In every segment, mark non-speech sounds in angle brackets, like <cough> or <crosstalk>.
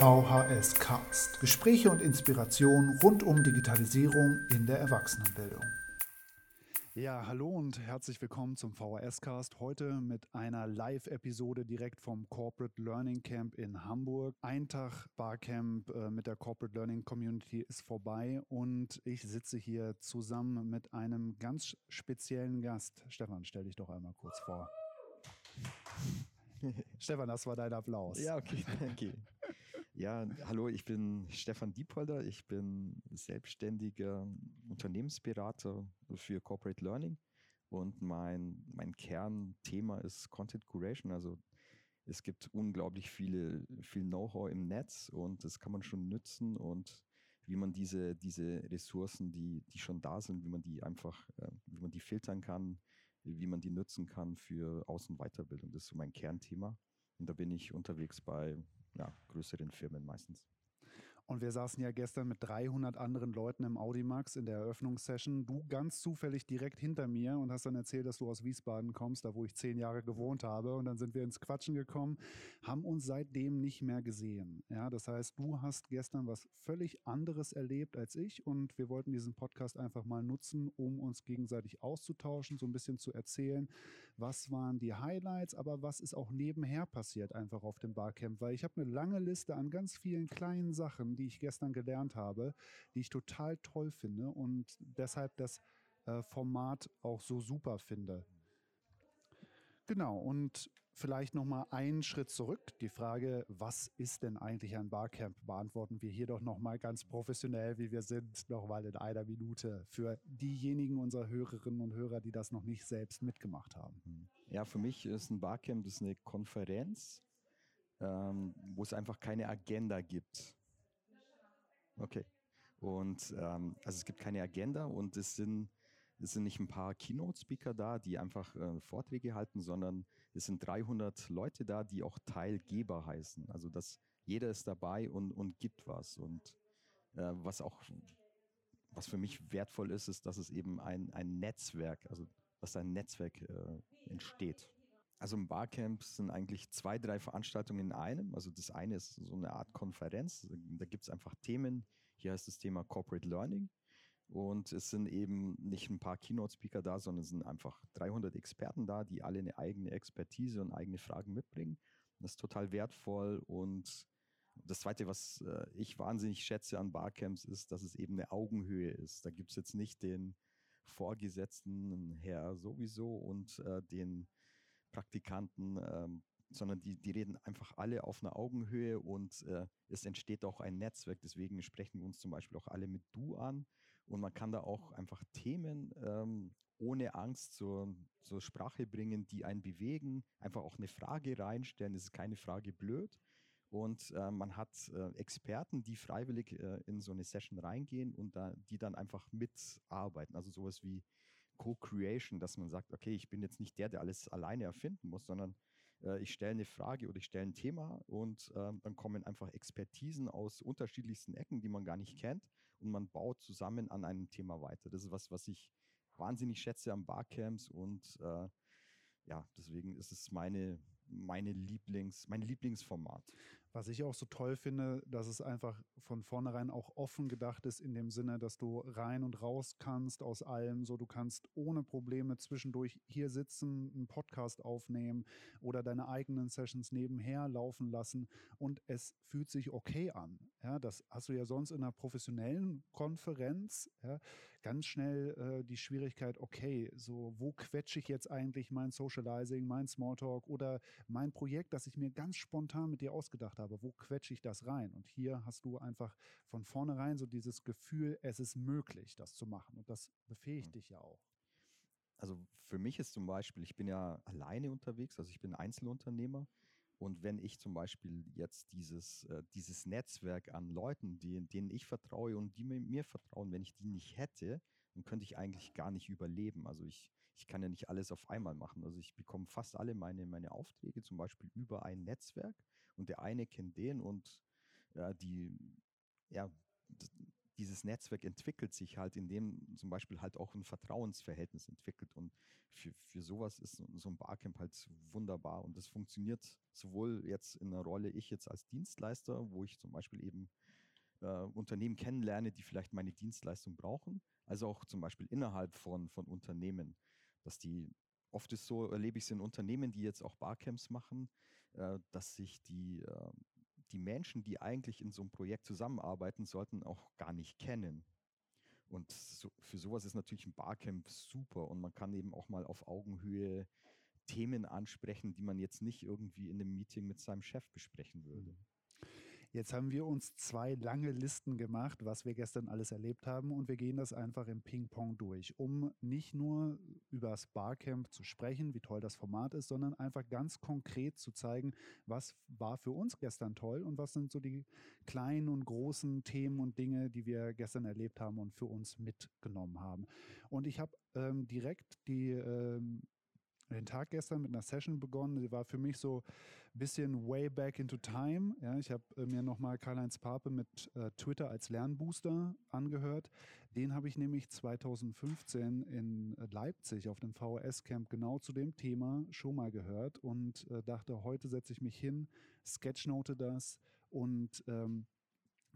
VHS Cast. Gespräche und Inspiration rund um Digitalisierung in der Erwachsenenbildung. Ja, hallo und herzlich willkommen zum VHS Cast. Heute mit einer Live-Episode direkt vom Corporate Learning Camp in Hamburg. Ein Tag Barcamp äh, mit der Corporate Learning Community ist vorbei und ich sitze hier zusammen mit einem ganz speziellen Gast. Stefan, stell dich doch einmal kurz vor. <laughs> Stefan, das war dein Applaus. Ja, okay, danke. Ja, hallo, ich bin Stefan Diepolder. Ich bin selbstständiger Unternehmensberater für Corporate Learning und mein, mein Kernthema ist Content Curation. Also es gibt unglaublich viele, viel Know-how im Netz und das kann man schon nützen und wie man diese, diese Ressourcen, die, die schon da sind, wie man die einfach, äh, wie man die filtern kann, wie man die nutzen kann für Aus- und Weiterbildung. Das ist so mein Kernthema. Und da bin ich unterwegs bei ja, größeren Firmen meistens. Und wir saßen ja gestern mit 300 anderen Leuten im Audimax in der Eröffnungssession. Du ganz zufällig direkt hinter mir und hast dann erzählt, dass du aus Wiesbaden kommst, da wo ich zehn Jahre gewohnt habe. Und dann sind wir ins Quatschen gekommen, haben uns seitdem nicht mehr gesehen. Ja, das heißt, du hast gestern was völlig anderes erlebt als ich und wir wollten diesen Podcast einfach mal nutzen, um uns gegenseitig auszutauschen, so ein bisschen zu erzählen, was waren die Highlights, aber was ist auch nebenher passiert einfach auf dem Barcamp, weil ich habe eine lange Liste an ganz vielen kleinen Sachen, die ich gestern gelernt habe, die ich total toll finde und deshalb das äh, Format auch so super finde. Genau, und vielleicht nochmal einen Schritt zurück. Die Frage, was ist denn eigentlich ein Barcamp, beantworten wir hier doch nochmal ganz professionell, wie wir sind, nochmal in einer Minute für diejenigen unserer Hörerinnen und Hörer, die das noch nicht selbst mitgemacht haben. Ja, für mich ist ein Barcamp das ist eine Konferenz, ähm, wo es einfach keine Agenda gibt. Okay. Und ähm, also es gibt keine Agenda und es sind, es sind nicht ein paar Keynote-Speaker da, die einfach äh, Vorträge halten, sondern es sind 300 Leute da, die auch Teilgeber heißen. Also dass jeder ist dabei und, und gibt was. Und äh, was auch, was für mich wertvoll ist, ist, dass es eben ein, ein Netzwerk, also dass ein Netzwerk äh, entsteht. Also im Barcamp sind eigentlich zwei, drei Veranstaltungen in einem. Also das eine ist so eine Art Konferenz. Da gibt es einfach Themen. Hier heißt das Thema Corporate Learning. Und es sind eben nicht ein paar Keynote-Speaker da, sondern es sind einfach 300 Experten da, die alle eine eigene Expertise und eigene Fragen mitbringen. Das ist total wertvoll. Und das Zweite, was äh, ich wahnsinnig schätze an Barcamps, ist, dass es eben eine Augenhöhe ist. Da gibt es jetzt nicht den Vorgesetzten, Herr sowieso, und äh, den Praktikanten, ähm, sondern die, die reden einfach alle auf einer Augenhöhe und äh, es entsteht auch ein Netzwerk. Deswegen sprechen wir uns zum Beispiel auch alle mit Du an und man kann da auch einfach Themen ähm, ohne Angst zur, zur Sprache bringen, die einen bewegen. Einfach auch eine Frage reinstellen. Es ist keine Frage blöd. Und äh, man hat äh, Experten, die freiwillig äh, in so eine Session reingehen und da, die dann einfach mitarbeiten. Also sowas wie Co-Creation, dass man sagt, okay, ich bin jetzt nicht der, der alles alleine erfinden muss, sondern äh, ich stelle eine Frage oder ich stelle ein Thema und äh, dann kommen einfach Expertisen aus unterschiedlichsten Ecken, die man gar nicht kennt und man baut zusammen an einem Thema weiter. Das ist was, was ich wahnsinnig schätze am Barcamps und äh, ja, deswegen ist es meine, meine Lieblings, mein Lieblingsformat. Was ich auch so toll finde, dass es einfach von vornherein auch offen gedacht ist, in dem Sinne, dass du rein und raus kannst aus allem. So, du kannst ohne Probleme zwischendurch hier sitzen, einen Podcast aufnehmen oder deine eigenen Sessions nebenher laufen lassen und es fühlt sich okay an. Ja, das hast du ja sonst in einer professionellen Konferenz ja, ganz schnell äh, die Schwierigkeit, okay, so, wo quetsche ich jetzt eigentlich mein Socializing, mein Smalltalk oder mein Projekt, das ich mir ganz spontan mit dir ausgedacht habe? wo quetsche ich das rein? Und hier hast du einfach von vornherein so dieses Gefühl, es ist möglich, das zu machen. Und das befähigt mhm. dich ja auch. Also für mich ist zum Beispiel, ich bin ja alleine unterwegs, also ich bin Einzelunternehmer. Und wenn ich zum Beispiel jetzt dieses, äh, dieses Netzwerk an Leuten, die, denen ich vertraue und die mir, mir vertrauen, wenn ich die nicht hätte, dann könnte ich eigentlich gar nicht überleben. Also ich, ich kann ja nicht alles auf einmal machen. Also ich bekomme fast alle meine, meine Aufträge zum Beispiel über ein Netzwerk und der eine kennt den und ja, die, ja, dieses Netzwerk entwickelt sich halt, indem zum Beispiel halt auch ein Vertrauensverhältnis entwickelt. Und für, für sowas ist so ein Barcamp halt wunderbar. Und das funktioniert sowohl jetzt in der Rolle ich jetzt als Dienstleister, wo ich zum Beispiel eben äh, Unternehmen kennenlerne, die vielleicht meine Dienstleistung brauchen, als auch zum Beispiel innerhalb von, von Unternehmen, dass die oft ist so, erlebe ich es in Unternehmen, die jetzt auch Barcamps machen, äh, dass sich die, äh, die Menschen, die eigentlich in so einem Projekt zusammenarbeiten sollten, auch gar nicht kennen. Und so, für sowas ist natürlich ein Barcamp super und man kann eben auch mal auf Augenhöhe Themen ansprechen, die man jetzt nicht irgendwie in einem Meeting mit seinem Chef besprechen würde. Mhm. Jetzt haben wir uns zwei lange Listen gemacht, was wir gestern alles erlebt haben und wir gehen das einfach im Ping-Pong durch, um nicht nur über das Barcamp zu sprechen, wie toll das Format ist, sondern einfach ganz konkret zu zeigen, was war für uns gestern toll und was sind so die kleinen und großen Themen und Dinge, die wir gestern erlebt haben und für uns mitgenommen haben. Und ich habe ähm, direkt die ähm, den Tag gestern mit einer Session begonnen. Die war für mich so ein bisschen way back into time. Ja, ich habe äh, mir nochmal Karl-Heinz Pape mit äh, Twitter als Lernbooster angehört. Den habe ich nämlich 2015 in Leipzig auf dem VHS-Camp genau zu dem Thema schon mal gehört und äh, dachte, heute setze ich mich hin, sketchnote das und ähm,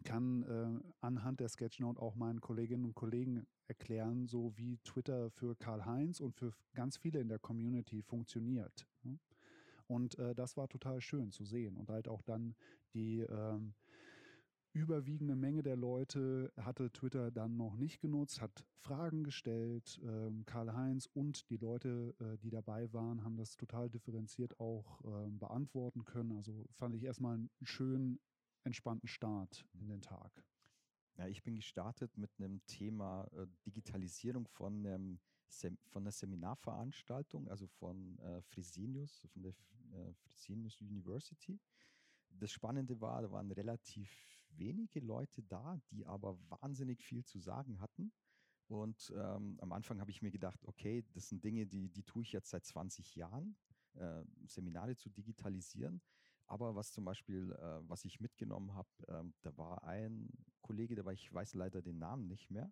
kann äh, anhand der Sketchnote auch meinen Kolleginnen und Kollegen erklären, so wie Twitter für Karl-Heinz und für ganz viele in der Community funktioniert. Ne? Und äh, das war total schön zu sehen und halt auch dann die ähm, überwiegende Menge der Leute hatte Twitter dann noch nicht genutzt, hat Fragen gestellt. Ähm, Karl-Heinz und die Leute, äh, die dabei waren, haben das total differenziert auch ähm, beantworten können. Also fand ich erstmal einen schönen, entspannten Start in den Tag. Ja, ich bin gestartet mit einem Thema äh, Digitalisierung von, Sem von einer Seminarveranstaltung, also von äh, Fresenius, von der äh, Fresenius University. Das Spannende war, da waren relativ wenige Leute da, die aber wahnsinnig viel zu sagen hatten. Und ähm, am Anfang habe ich mir gedacht, okay, das sind Dinge, die, die tue ich jetzt seit 20 Jahren, äh, Seminare zu digitalisieren. Aber was zum Beispiel, äh, was ich mitgenommen habe, ähm, da war ein Kollege, der war, ich weiß leider den Namen nicht mehr,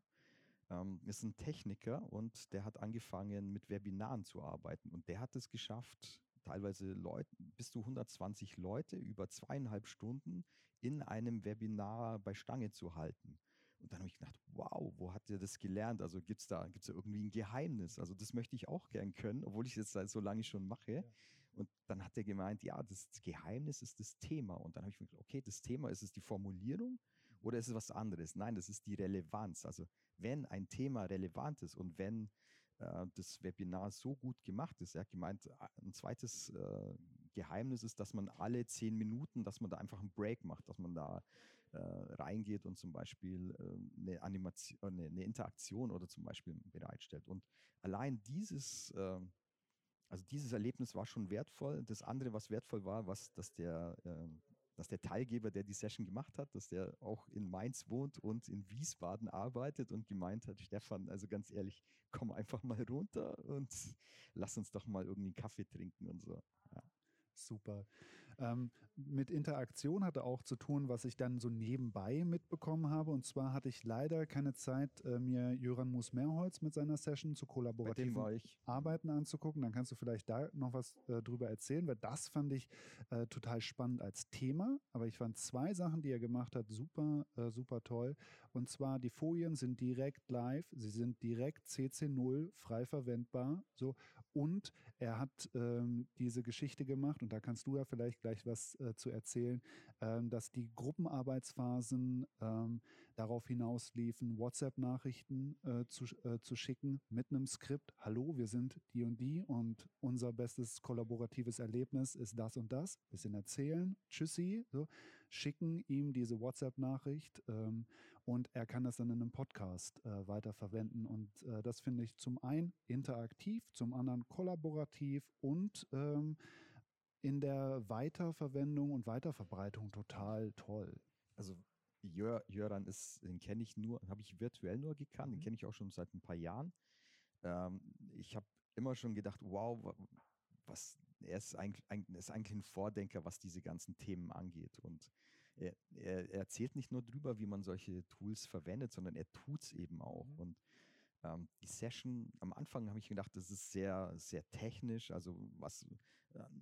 ähm, ist ein Techniker und der hat angefangen mit Webinaren zu arbeiten und der hat es geschafft, teilweise Leute, bis zu 120 Leute über zweieinhalb Stunden in einem Webinar bei Stange zu halten. Und dann habe ich gedacht, wow, wo hat der das gelernt? Also gibt es da, gibt's da irgendwie ein Geheimnis? Also das möchte ich auch gern können, obwohl ich es jetzt so lange schon mache. Ja. Und dann hat er gemeint, ja, das Geheimnis ist das Thema. Und dann habe ich mir gedacht, okay, das Thema ist es die Formulierung oder ist es was anderes? Nein, das ist die Relevanz. Also wenn ein Thema relevant ist und wenn äh, das Webinar so gut gemacht ist, er hat gemeint, ein zweites äh, Geheimnis ist, dass man alle zehn Minuten, dass man da einfach einen Break macht, dass man da äh, reingeht und zum Beispiel äh, eine Animation, eine, eine, Interaktion oder zum Beispiel bereitstellt. Und allein dieses äh, also dieses Erlebnis war schon wertvoll. Das andere, was wertvoll war, was, dass der, äh, dass der Teilgeber, der die Session gemacht hat, dass der auch in Mainz wohnt und in Wiesbaden arbeitet und gemeint hat, Stefan, also ganz ehrlich, komm einfach mal runter und lass uns doch mal irgendwie einen Kaffee trinken und so. Ja. Super. Ähm, mit Interaktion hatte auch zu tun, was ich dann so nebenbei mitbekommen habe. Und zwar hatte ich leider keine Zeit, äh, mir Jöran Moos-Mehrholz mit seiner Session zu kollaborativen Arbeiten anzugucken. Dann kannst du vielleicht da noch was äh, drüber erzählen, weil das fand ich äh, total spannend als Thema. Aber ich fand zwei Sachen, die er gemacht hat, super, äh, super toll. Und zwar die Folien sind direkt live, sie sind direkt CC0 frei verwendbar. So und er hat ähm, diese Geschichte gemacht, und da kannst du ja vielleicht gleich was äh, zu erzählen, ähm, dass die Gruppenarbeitsphasen ähm, darauf hinausliefen, WhatsApp-Nachrichten äh, zu, äh, zu schicken mit einem Skript. Hallo, wir sind die und die und unser bestes kollaboratives Erlebnis ist das und das. Bisschen erzählen, tschüssi, so, schicken ihm diese WhatsApp-Nachricht. Ähm, und er kann das dann in einem Podcast äh, weiterverwenden. Und äh, das finde ich zum einen interaktiv, zum anderen kollaborativ und ähm, in der Weiterverwendung und Weiterverbreitung total toll. Also Jör, Jöran ist, den kenne ich nur, habe ich virtuell nur gekannt, mhm. den kenne ich auch schon seit ein paar Jahren. Ähm, ich habe immer schon gedacht, wow, was, er ist eigentlich, ist eigentlich ein Vordenker, was diese ganzen Themen angeht. Und er, er, er erzählt nicht nur drüber, wie man solche Tools verwendet, sondern er tut es eben auch. Mhm. Und ähm, die Session, am Anfang habe ich gedacht, das ist sehr, sehr technisch. Also was,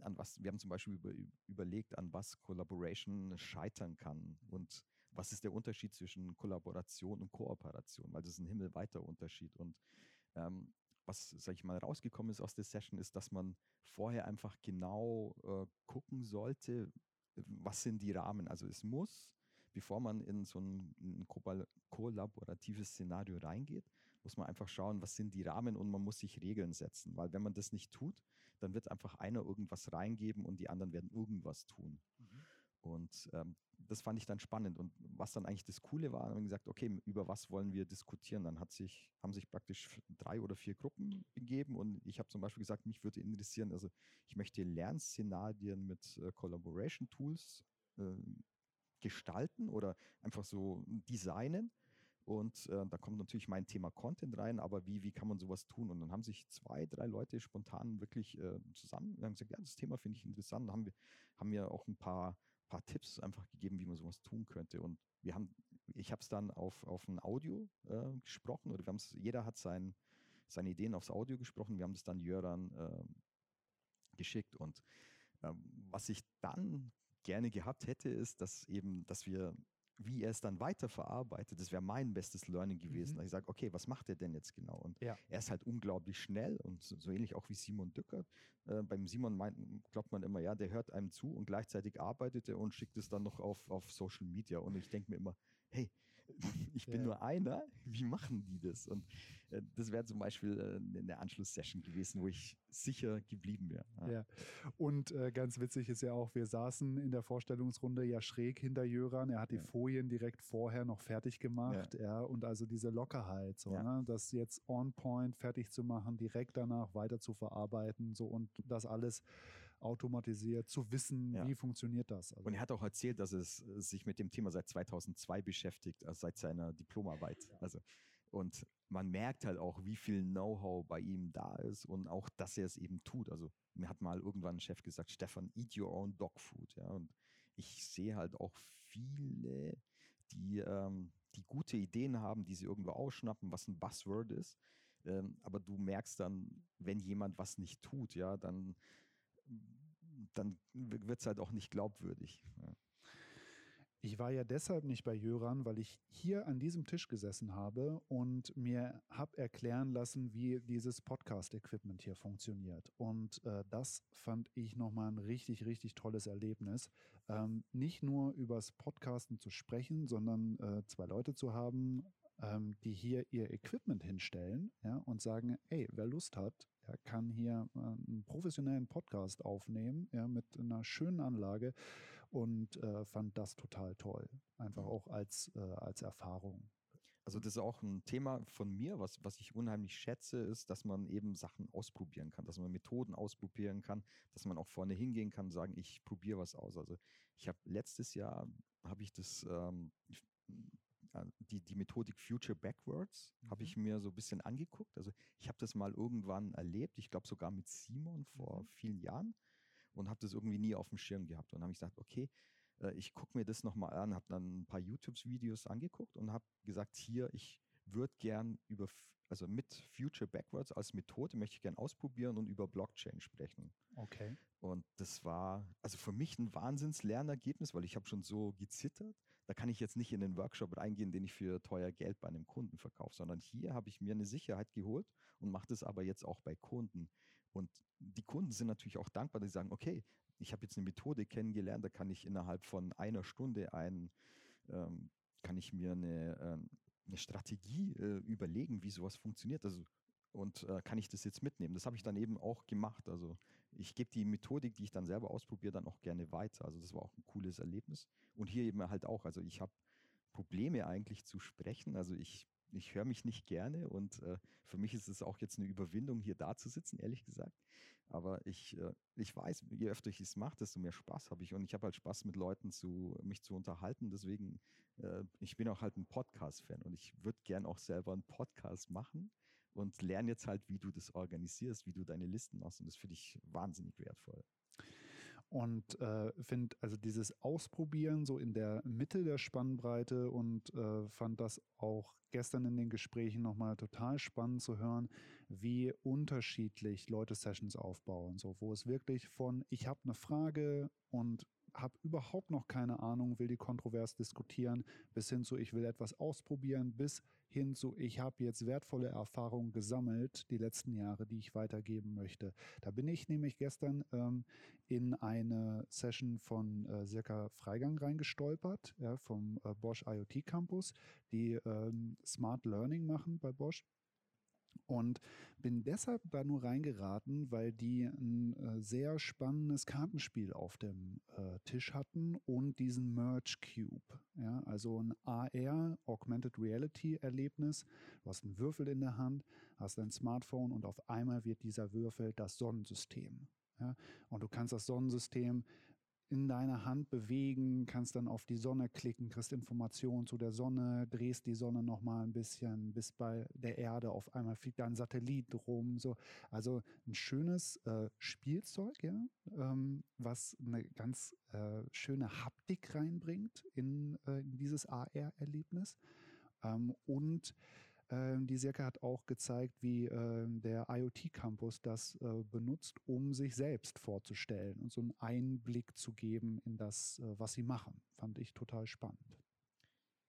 an was, wir haben zum Beispiel über, überlegt, an was Collaboration scheitern kann und was ist der Unterschied zwischen Kollaboration und Kooperation, weil das ist ein himmelweiter Unterschied. Und ähm, was, sag ich mal, rausgekommen ist aus der Session, ist, dass man vorher einfach genau äh, gucken sollte, was sind die Rahmen. Also es muss, bevor man in so ein, ein kollaboratives Szenario reingeht, muss man einfach schauen, was sind die Rahmen und man muss sich Regeln setzen. Weil wenn man das nicht tut, dann wird einfach einer irgendwas reingeben und die anderen werden irgendwas tun. Mhm. Und ähm, das fand ich dann spannend. Und was dann eigentlich das Coole war, haben wir gesagt, okay, über was wollen wir diskutieren? Dann hat sich, haben sich praktisch drei oder vier Gruppen begeben und ich habe zum Beispiel gesagt, mich würde interessieren, also ich möchte Lernszenarien mit äh, Collaboration Tools äh, gestalten oder einfach so designen. Und äh, da kommt natürlich mein Thema Content rein, aber wie, wie kann man sowas tun? Und dann haben sich zwei, drei Leute spontan wirklich äh, zusammen haben gesagt, ja, das Thema finde ich interessant. Dann haben wir, haben mir auch ein paar paar Tipps einfach gegeben, wie man sowas tun könnte. Und wir haben, ich habe es dann auf, auf ein Audio äh, gesprochen oder wir haben jeder hat sein, seine Ideen aufs Audio gesprochen. Wir haben das dann Jöran äh, geschickt. Und äh, was ich dann gerne gehabt hätte, ist, dass eben, dass wir wie er es dann weiterverarbeitet, das wäre mein bestes Learning gewesen. Mhm. Ich sage, okay, was macht er denn jetzt genau? Und ja. er ist halt unglaublich schnell und so, ähnlich auch wie Simon Dücker. Äh, beim Simon meint, glaubt man immer, ja, der hört einem zu und gleichzeitig arbeitet er und schickt es dann noch auf, auf Social Media. Und ich denke mir immer, hey, <laughs> ich bin ja. nur einer, wie machen die das? Und äh, das wäre zum Beispiel äh, eine Anschlusssession gewesen, wo ich sicher geblieben wäre. Ja. ja. Und äh, ganz witzig ist ja auch, wir saßen in der Vorstellungsrunde ja schräg hinter Jöran. Er hat die ja. Folien direkt vorher noch fertig gemacht. Ja. ja und also diese Lockerheit, so, ne? das jetzt on point fertig zu machen, direkt danach weiter zu verarbeiten, so und das alles automatisiert, zu wissen, ja. wie funktioniert das. Also und er hat auch erzählt, dass es äh, sich mit dem Thema seit 2002 beschäftigt, also seit seiner Diplomarbeit. Ja. Also, und man merkt halt auch, wie viel Know-how bei ihm da ist und auch, dass er es eben tut. Also mir hat mal irgendwann ein Chef gesagt, Stefan, eat your own dog food. Ja, und ich sehe halt auch viele, die, ähm, die gute Ideen haben, die sie irgendwo ausschnappen, was ein Buzzword ist. Ähm, aber du merkst dann, wenn jemand was nicht tut, ja, dann dann wird es halt auch nicht glaubwürdig. Ich war ja deshalb nicht bei Jöran, weil ich hier an diesem Tisch gesessen habe und mir habe erklären lassen, wie dieses Podcast-Equipment hier funktioniert. Und äh, das fand ich nochmal ein richtig, richtig tolles Erlebnis. Ähm, nicht nur übers Podcasten zu sprechen, sondern äh, zwei Leute zu haben, ähm, die hier ihr Equipment hinstellen ja, und sagen, hey, wer Lust hat, kann hier äh, einen professionellen Podcast aufnehmen ja, mit einer schönen Anlage und äh, fand das total toll. Einfach auch als, äh, als Erfahrung. Also das ist auch ein Thema von mir, was, was ich unheimlich schätze, ist, dass man eben Sachen ausprobieren kann, dass man Methoden ausprobieren kann, dass man auch vorne hingehen kann und sagen, ich probiere was aus. Also ich habe letztes Jahr, habe ich das, ähm, äh, die, die Methodik Future Backwards mhm. habe ich mir so ein bisschen angeguckt. Also ich habe das mal irgendwann erlebt, ich glaube sogar mit Simon vor mhm. vielen Jahren und habe das irgendwie nie auf dem Schirm gehabt. Und habe ich gesagt, okay, äh, ich gucke mir das nochmal an, habe dann ein paar YouTube-Videos angeguckt und habe gesagt, hier, ich würde gern über, also mit Future Backwards als Methode möchte ich gern ausprobieren und über Blockchain sprechen. Okay. Und das war also für mich ein Wahnsinns-Lernergebnis, weil ich habe schon so gezittert. Da kann ich jetzt nicht in den Workshop reingehen, den ich für teuer Geld bei einem Kunden verkaufe, sondern hier habe ich mir eine Sicherheit geholt und mache das aber jetzt auch bei Kunden. Und die Kunden sind natürlich auch dankbar, die sagen, okay, ich habe jetzt eine Methode kennengelernt, da kann ich innerhalb von einer Stunde ein, ähm, kann ich mir eine, äh, eine Strategie äh, überlegen, wie sowas funktioniert. Also und äh, kann ich das jetzt mitnehmen? Das habe ich dann eben auch gemacht. Also ich gebe die Methodik, die ich dann selber ausprobiere, dann auch gerne weiter. Also das war auch ein cooles Erlebnis. Und hier eben halt auch. Also ich habe Probleme eigentlich zu sprechen. Also ich, ich höre mich nicht gerne und äh, für mich ist es auch jetzt eine Überwindung, hier da zu sitzen, ehrlich gesagt. Aber ich, äh, ich weiß, je öfter ich es mache, desto mehr Spaß habe ich. Und ich habe halt Spaß, mit Leuten zu, mich zu unterhalten. Deswegen, äh, ich bin auch halt ein Podcast-Fan und ich würde gern auch selber einen Podcast machen und lerne jetzt halt, wie du das organisierst, wie du deine Listen machst. Und das finde ich wahnsinnig wertvoll. Und äh, finde also dieses Ausprobieren so in der Mitte der Spannbreite und äh, fand das auch gestern in den Gesprächen nochmal total spannend zu hören, wie unterschiedlich Leute Sessions aufbauen. So, wo es wirklich von, ich habe eine Frage und habe überhaupt noch keine Ahnung, will die kontrovers diskutieren, bis hin zu, ich will etwas ausprobieren, bis hin zu, ich habe jetzt wertvolle Erfahrungen gesammelt, die letzten Jahre, die ich weitergeben möchte. Da bin ich nämlich gestern ähm, in eine Session von äh, Circa Freigang reingestolpert, ja, vom äh, Bosch IoT Campus, die ähm, Smart Learning machen bei Bosch. Und bin deshalb da nur reingeraten, weil die ein äh, sehr spannendes Kartenspiel auf dem äh, Tisch hatten und diesen Merge Cube. Ja, also ein AR, Augmented Reality Erlebnis. Du hast einen Würfel in der Hand, hast dein Smartphone und auf einmal wird dieser Würfel das Sonnensystem. Ja, und du kannst das Sonnensystem in deiner Hand bewegen, kannst dann auf die Sonne klicken, kriegst Informationen zu der Sonne, drehst die Sonne nochmal ein bisschen, bis bei der Erde auf einmal fliegt da ein Satellit rum. So. Also ein schönes äh, Spielzeug, ja, ähm, was eine ganz äh, schöne Haptik reinbringt in, äh, in dieses AR-Erlebnis. Ähm, und ähm, die Sirka hat auch gezeigt, wie ähm, der IoT-Campus das äh, benutzt, um sich selbst vorzustellen und so einen Einblick zu geben in das, äh, was sie machen. Fand ich total spannend.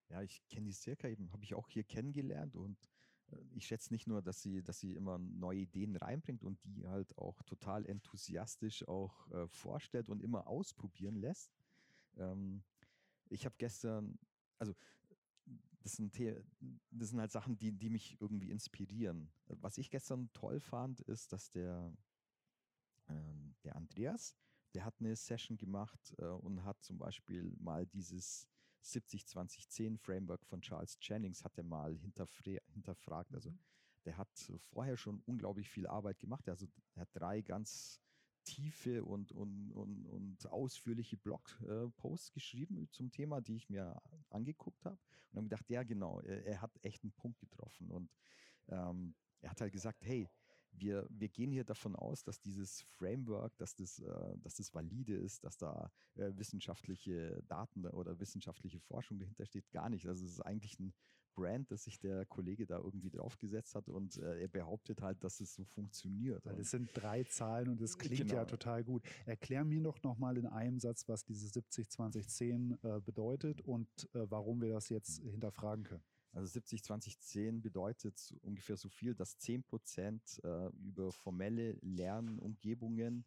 Ja, ich kenne die Sirka eben, habe ich auch hier kennengelernt und äh, ich schätze nicht nur, dass sie, dass sie immer neue Ideen reinbringt und die halt auch total enthusiastisch auch äh, vorstellt und immer ausprobieren lässt. Ähm, ich habe gestern, also das sind, das sind halt Sachen, die, die mich irgendwie inspirieren. Was ich gestern toll fand, ist, dass der, ähm, der Andreas, der hat eine Session gemacht äh, und hat zum Beispiel mal dieses 70-20-10 Framework von Charles Jennings hat er mal hinterfragt. Also mhm. der hat vorher schon unglaublich viel Arbeit gemacht. Also er hat drei ganz tiefe und, und, und, und ausführliche Blogposts äh, geschrieben zum Thema, die ich mir angeguckt habe. Und habe gedacht, ja genau, er, hat echt einen Punkt getroffen. Und ähm, er hat halt gesagt, hey, wir, wir gehen hier davon aus, dass dieses Framework, dass das, äh, dass das valide ist, dass da äh, wissenschaftliche Daten oder wissenschaftliche Forschung dahinter steht, gar nicht. Also es ist eigentlich ein Brand, das sich der Kollege da irgendwie draufgesetzt hat und äh, er behauptet halt, dass es so funktioniert. Weil es sind drei Zahlen und es klingt genau. ja total gut. Erklär mir doch nochmal in einem Satz, was diese 70-20-10 äh, bedeutet und äh, warum wir das jetzt hinterfragen können. Also 70, 20, 10 bedeutet ungefähr so viel, dass 10 Prozent äh, über formelle Lernumgebungen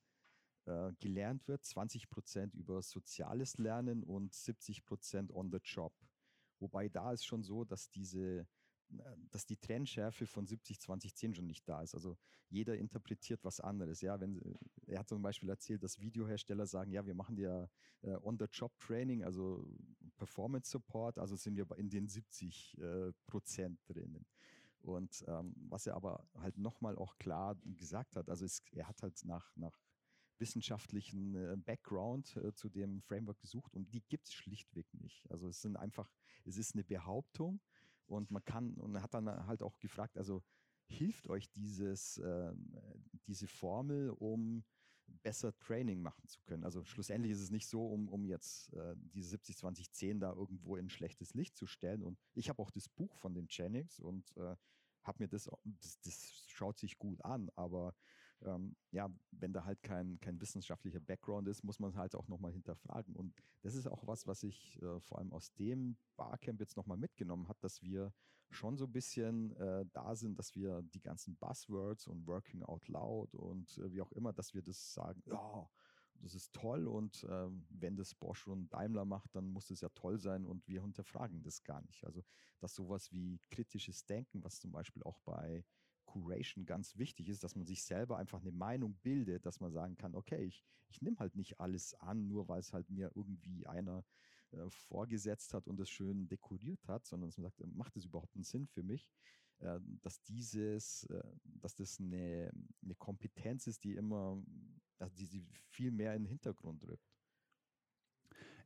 äh, gelernt wird, 20 Prozent über soziales Lernen und 70 Prozent on the job. Wobei da ist schon so, dass diese äh, dass die Trennschärfe von 70, 20, 10 schon nicht da ist. Also jeder interpretiert was anderes. Ja, wenn, äh, er hat zum Beispiel erzählt, dass Videohersteller sagen, ja, wir machen ja äh, On-the-Job-Training, also Performance-Support, also sind wir in den 70 äh, Prozent drinnen. Und ähm, was er aber halt nochmal auch klar gesagt hat, also es, er hat halt nach, nach wissenschaftlichen äh, Background äh, zu dem Framework gesucht und die gibt es schlichtweg nicht. Also es sind einfach, es ist eine Behauptung und man kann, und hat dann halt auch gefragt, also hilft euch dieses, äh, diese Formel, um besser Training machen zu können. Also schlussendlich ist es nicht so, um, um jetzt äh, diese 70-20-10 da irgendwo in schlechtes Licht zu stellen. Und ich habe auch das Buch von den Chenix und äh, habe mir das, das, das schaut sich gut an, aber ähm, ja, wenn da halt kein, kein wissenschaftlicher Background ist, muss man halt auch nochmal hinterfragen. Und das ist auch was, was ich äh, vor allem aus dem Barcamp jetzt nochmal mitgenommen habe, dass wir schon so ein bisschen äh, da sind, dass wir die ganzen Buzzwords und Working Out Loud und äh, wie auch immer, dass wir das sagen, ja, das ist toll und ähm, wenn das Bosch und Daimler macht, dann muss es ja toll sein und wir hinterfragen das gar nicht. Also, dass sowas wie kritisches Denken, was zum Beispiel auch bei Curation ganz wichtig ist, dass man sich selber einfach eine Meinung bildet, dass man sagen kann, okay, ich, ich nehme halt nicht alles an, nur weil es halt mir irgendwie einer äh, vorgesetzt hat und es schön dekoriert hat, sondern dass man sagt, macht das überhaupt einen Sinn für mich? Äh, dass dieses, äh, dass das eine, eine Kompetenz ist, die immer, also die sie viel mehr in den Hintergrund rückt.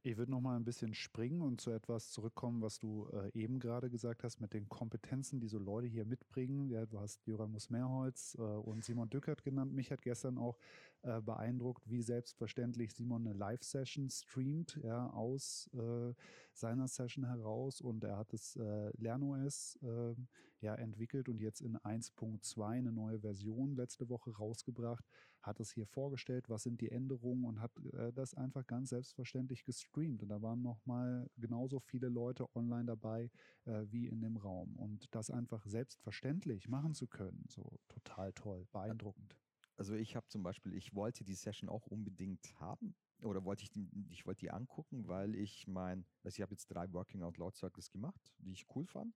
Ich würde noch mal ein bisschen springen und zu etwas zurückkommen, was du äh, eben gerade gesagt hast, mit den Kompetenzen, die so Leute hier mitbringen. Ja, du hast Jöran Musmerholz äh, und Simon Dückert genannt. Mich hat gestern auch äh, beeindruckt, wie selbstverständlich Simon eine Live-Session streamt, ja, aus äh, seiner Session heraus. Und er hat das äh, LernOS ähm, ja entwickelt und jetzt in 1.2 eine neue Version letzte Woche rausgebracht hat es hier vorgestellt, was sind die Änderungen und hat äh, das einfach ganz selbstverständlich gestreamt. Und da waren nochmal genauso viele Leute online dabei äh, wie in dem Raum. Und das einfach selbstverständlich machen zu können, so total toll, beeindruckend. Also ich habe zum Beispiel, ich wollte die Session auch unbedingt haben oder wollte ich die, ich wollte die angucken, weil ich mein, also ich habe jetzt drei Working Out Loud Circles gemacht, die ich cool fand,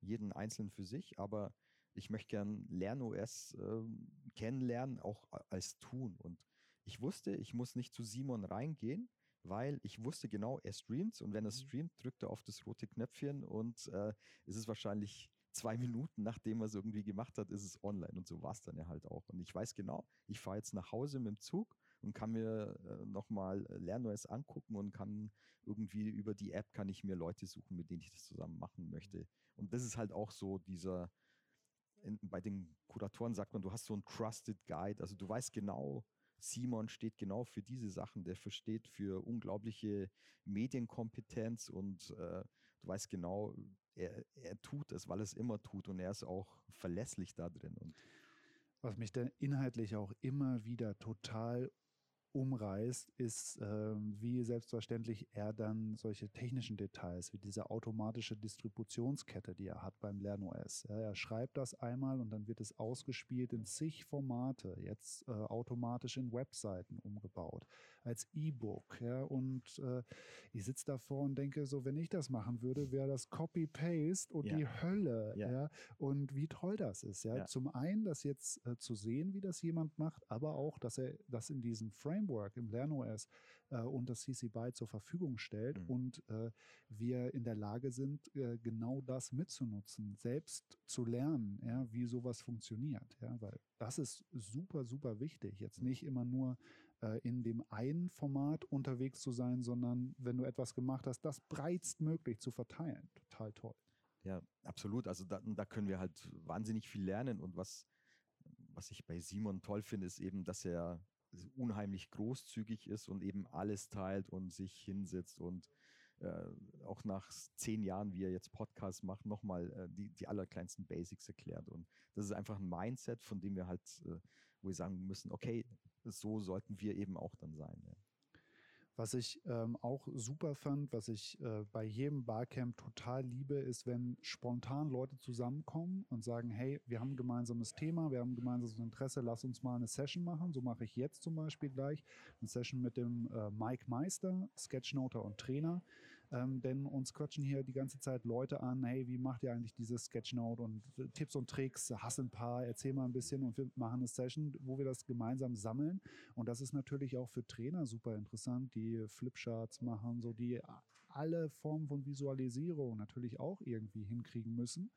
jeden einzeln für sich, aber ich möchte gern LernOS äh, kennenlernen, auch als tun. Und ich wusste, ich muss nicht zu Simon reingehen, weil ich wusste genau, er streamt und wenn er mhm. streamt, drückt er auf das rote Knöpfchen und äh, es ist wahrscheinlich zwei Minuten, nachdem er es irgendwie gemacht hat, ist es online und so war es dann ja halt auch. Und ich weiß genau, ich fahre jetzt nach Hause mit dem Zug und kann mir äh, nochmal LernOS angucken und kann irgendwie über die App kann ich mir Leute suchen, mit denen ich das zusammen machen möchte. Und das ist halt auch so dieser, in, bei den Kuratoren sagt man, du hast so einen Trusted Guide, also du weißt genau, Simon steht genau für diese Sachen, der versteht für unglaubliche Medienkompetenz und äh, du weißt genau, er, er tut es, weil er es immer tut und er ist auch verlässlich da drin. Und was mich dann inhaltlich auch immer wieder total umreißt, ist, äh, wie selbstverständlich er dann solche technischen Details wie diese automatische Distributionskette, die er hat beim LernOS. Ja, er schreibt das einmal und dann wird es ausgespielt in zig Formate, jetzt äh, automatisch in Webseiten umgebaut, als E-Book. Ja, und äh, ich sitze davor und denke, so, wenn ich das machen würde, wäre das Copy-Paste und ja. die Hölle. Ja. ja. Und wie toll das ist. Ja. ja. Zum einen, das jetzt äh, zu sehen, wie das jemand macht, aber auch, dass er das in diesem Frame Framework im LernOS äh, und das CC BY zur Verfügung stellt mhm. und äh, wir in der Lage sind, äh, genau das mitzunutzen, selbst zu lernen, ja, wie sowas funktioniert. Ja, weil das ist super, super wichtig. Jetzt nicht immer nur in dem einen Format unterwegs zu sein, sondern wenn du etwas gemacht hast, das breitstmöglich zu verteilen. Total toll. Ja, absolut. Also da, da können wir halt wahnsinnig viel lernen und was was ich bei Simon toll finde, ist eben, dass er unheimlich großzügig ist und eben alles teilt und sich hinsetzt und äh, auch nach zehn Jahren, wie er jetzt Podcasts macht, nochmal äh, die, die allerkleinsten Basics erklärt. Und das ist einfach ein Mindset, von dem wir halt, äh, wo wir sagen müssen, okay, so sollten wir eben auch dann sein. Ja. Was ich ähm, auch super fand, was ich äh, bei jedem Barcamp total liebe, ist, wenn spontan Leute zusammenkommen und sagen, hey, wir haben ein gemeinsames Thema, wir haben ein gemeinsames Interesse, lass uns mal eine Session machen. So mache ich jetzt zum Beispiel gleich eine Session mit dem äh, Mike Meister, Sketchnoter und Trainer. Ähm, denn uns quatschen hier die ganze Zeit Leute an, hey, wie macht ihr eigentlich dieses Sketchnote und Tipps und Tricks, hast ein paar, erzähl mal ein bisschen und wir machen eine Session, wo wir das gemeinsam sammeln. Und das ist natürlich auch für Trainer super interessant, die Flipcharts machen, so die alle Formen von Visualisierung natürlich auch irgendwie hinkriegen müssen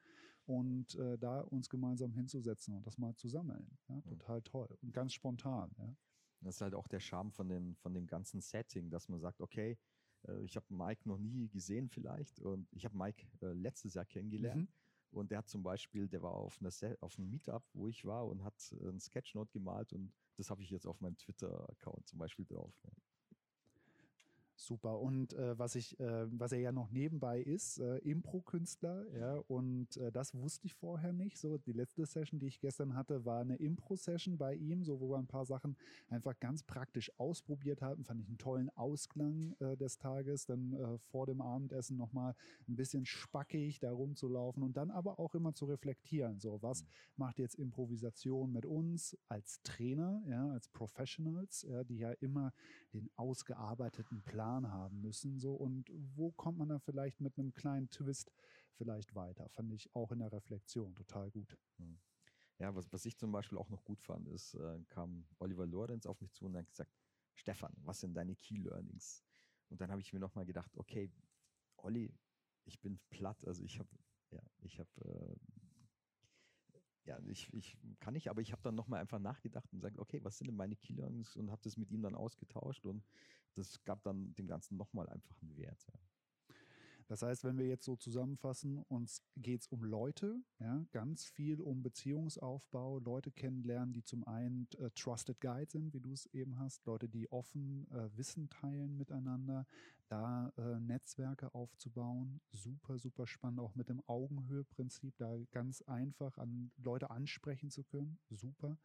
und äh, da uns gemeinsam hinzusetzen und das mal zu sammeln. Ja, total toll und ganz spontan. Ja. Das ist halt auch der Charme von, den, von dem ganzen Setting, dass man sagt, okay, ich habe Mike noch nie gesehen vielleicht und ich habe Mike äh, letztes Jahr kennengelernt. Mhm. Und der hat zum Beispiel, der war auf, einer auf einem Meetup, wo ich war und hat äh, ein Sketchnote gemalt und das habe ich jetzt auf meinem Twitter-Account zum Beispiel drauf. Super. Und äh, was ich, äh, was er ja noch nebenbei ist, äh, Impro-Künstler, ja, und äh, das wusste ich vorher nicht. So, die letzte Session, die ich gestern hatte, war eine Impro-Session bei ihm, so wo wir ein paar Sachen einfach ganz praktisch ausprobiert haben. Fand ich einen tollen Ausklang äh, des Tages. Dann äh, vor dem Abendessen nochmal ein bisschen spackig da rumzulaufen und dann aber auch immer zu reflektieren. So, was mhm. macht jetzt Improvisation mit uns als Trainer, ja, als Professionals, ja, die ja immer den ausgearbeiteten Plan haben müssen. So, und wo kommt man da vielleicht mit einem kleinen Twist vielleicht weiter? Fand ich auch in der Reflexion total gut. Hm. Ja, was, was ich zum Beispiel auch noch gut fand, ist, äh, kam Oliver Lorenz auf mich zu und hat gesagt, Stefan, was sind deine Key Learnings? Und dann habe ich mir nochmal gedacht, okay, Olli, ich bin platt, also ich habe, ja, ich habe äh, ja, ich, ich kann nicht, aber ich habe dann nochmal einfach nachgedacht und gesagt, okay, was sind denn meine Key Learnings und habe das mit ihm dann ausgetauscht und das gab dann dem Ganzen nochmal einfach einen Wert. Ja. Das heißt, wenn wir jetzt so zusammenfassen, uns geht es um Leute, ja, ganz viel um Beziehungsaufbau, Leute kennenlernen, die zum einen äh, Trusted Guide sind, wie du es eben hast, Leute, die offen äh, Wissen teilen miteinander, da äh, Netzwerke aufzubauen, super, super spannend, auch mit dem Augenhöhe-Prinzip, da ganz einfach an Leute ansprechen zu können, super.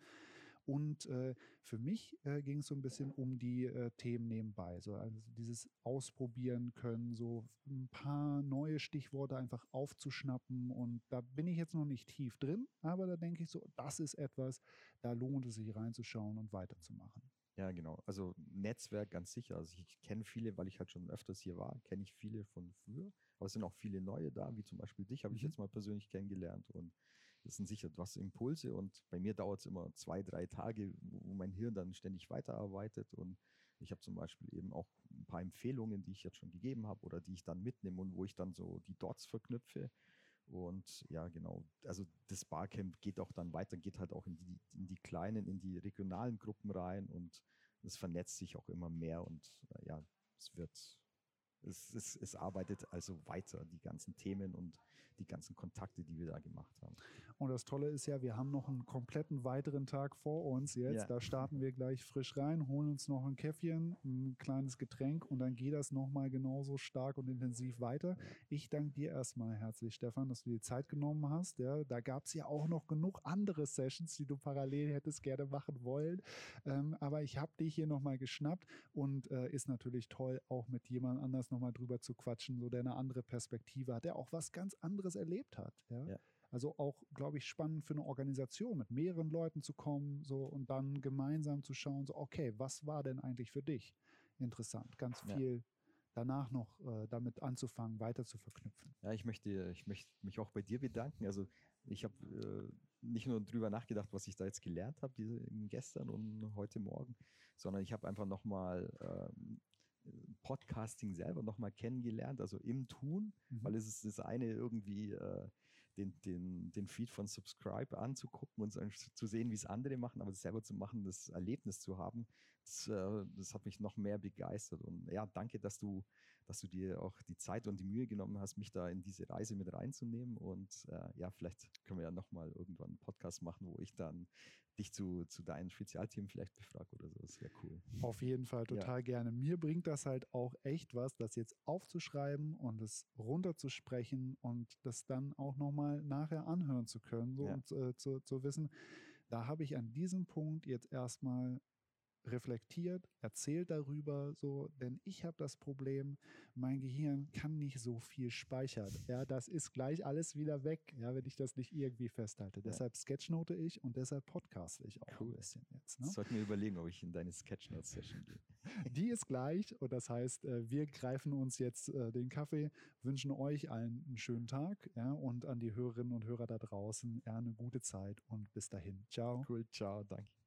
Und äh, für mich äh, ging es so ein bisschen um die äh, Themen nebenbei. So, also dieses Ausprobieren können, so ein paar neue Stichworte einfach aufzuschnappen. Und da bin ich jetzt noch nicht tief drin, aber da denke ich so, das ist etwas, da lohnt es sich reinzuschauen und weiterzumachen. Ja, genau. Also Netzwerk ganz sicher. Also ich kenne viele, weil ich halt schon öfters hier war, kenne ich viele von früher. Aber es sind auch viele neue da, wie zum Beispiel dich habe ich mhm. jetzt mal persönlich kennengelernt. Und das sind sicher was Impulse und bei mir dauert es immer zwei, drei Tage, wo mein Hirn dann ständig weiterarbeitet und ich habe zum Beispiel eben auch ein paar Empfehlungen, die ich jetzt schon gegeben habe oder die ich dann mitnehme und wo ich dann so die Dots verknüpfe. Und ja, genau. Also das Barcamp geht auch dann weiter, geht halt auch in die, in die kleinen, in die regionalen Gruppen rein und es vernetzt sich auch immer mehr und ja, es wird, es, es, es arbeitet also weiter, die ganzen Themen und die ganzen Kontakte, die wir da gemacht haben. Und das Tolle ist ja, wir haben noch einen kompletten weiteren Tag vor uns jetzt. Ja. Da starten wir gleich frisch rein, holen uns noch ein Käffchen, ein kleines Getränk und dann geht das nochmal genauso stark und intensiv weiter. Ich danke dir erstmal herzlich, Stefan, dass du dir Zeit genommen hast. Ja, da gab es ja auch noch genug andere Sessions, die du parallel hättest gerne machen wollen. Ähm, aber ich habe dich hier nochmal geschnappt und äh, ist natürlich toll, auch mit jemand anders nochmal drüber zu quatschen, so der eine andere Perspektive hat, der auch was ganz anderes erlebt hat. ja. ja. Also auch, glaube ich, spannend für eine Organisation, mit mehreren Leuten zu kommen, so und dann gemeinsam zu schauen, so, okay, was war denn eigentlich für dich interessant? Ganz viel ja. danach noch äh, damit anzufangen, weiter zu verknüpfen. Ja, ich möchte, ich möchte mich auch bei dir bedanken. Also ich habe äh, nicht nur drüber nachgedacht, was ich da jetzt gelernt habe, gestern und heute Morgen, sondern ich habe einfach nochmal ähm, Podcasting selber nochmal kennengelernt, also im Tun, mhm. weil es ist das eine irgendwie äh, den, den, den Feed von Subscribe anzugucken und zu sehen, wie es andere machen, aber das selber zu machen, das Erlebnis zu haben, das, äh, das hat mich noch mehr begeistert. Und ja, danke, dass du, dass du dir auch die Zeit und die Mühe genommen hast, mich da in diese Reise mit reinzunehmen. Und äh, ja, vielleicht können wir ja nochmal irgendwann einen Podcast machen, wo ich dann dich zu, zu deinen Spezialthemen vielleicht befrage oder so. Das wäre cool. Auf jeden Fall total ja. gerne. Mir bringt das halt auch echt was, das jetzt aufzuschreiben und es runterzusprechen und das dann auch nochmal nachher anhören zu können so, ja. und äh, zu, zu wissen, da habe ich an diesem Punkt jetzt erstmal reflektiert, erzählt darüber, so, denn ich habe das Problem, mein Gehirn kann nicht so viel speichern. Ja, das ist gleich alles wieder weg, ja, wenn ich das nicht irgendwie festhalte. Ja. Deshalb sketchnote ich und deshalb podcaste ich auch cool. ein bisschen jetzt. Ne? Sollten wir überlegen, ob ich in deine Sketchnote-Session gehe. <laughs> Die ist gleich und das heißt, äh, wir greifen uns jetzt äh, den Kaffee, wünschen euch allen einen schönen Tag ja, und an die Hörerinnen und Hörer da draußen ja, eine gute Zeit und bis dahin. Ciao. Cool, ciao, danke.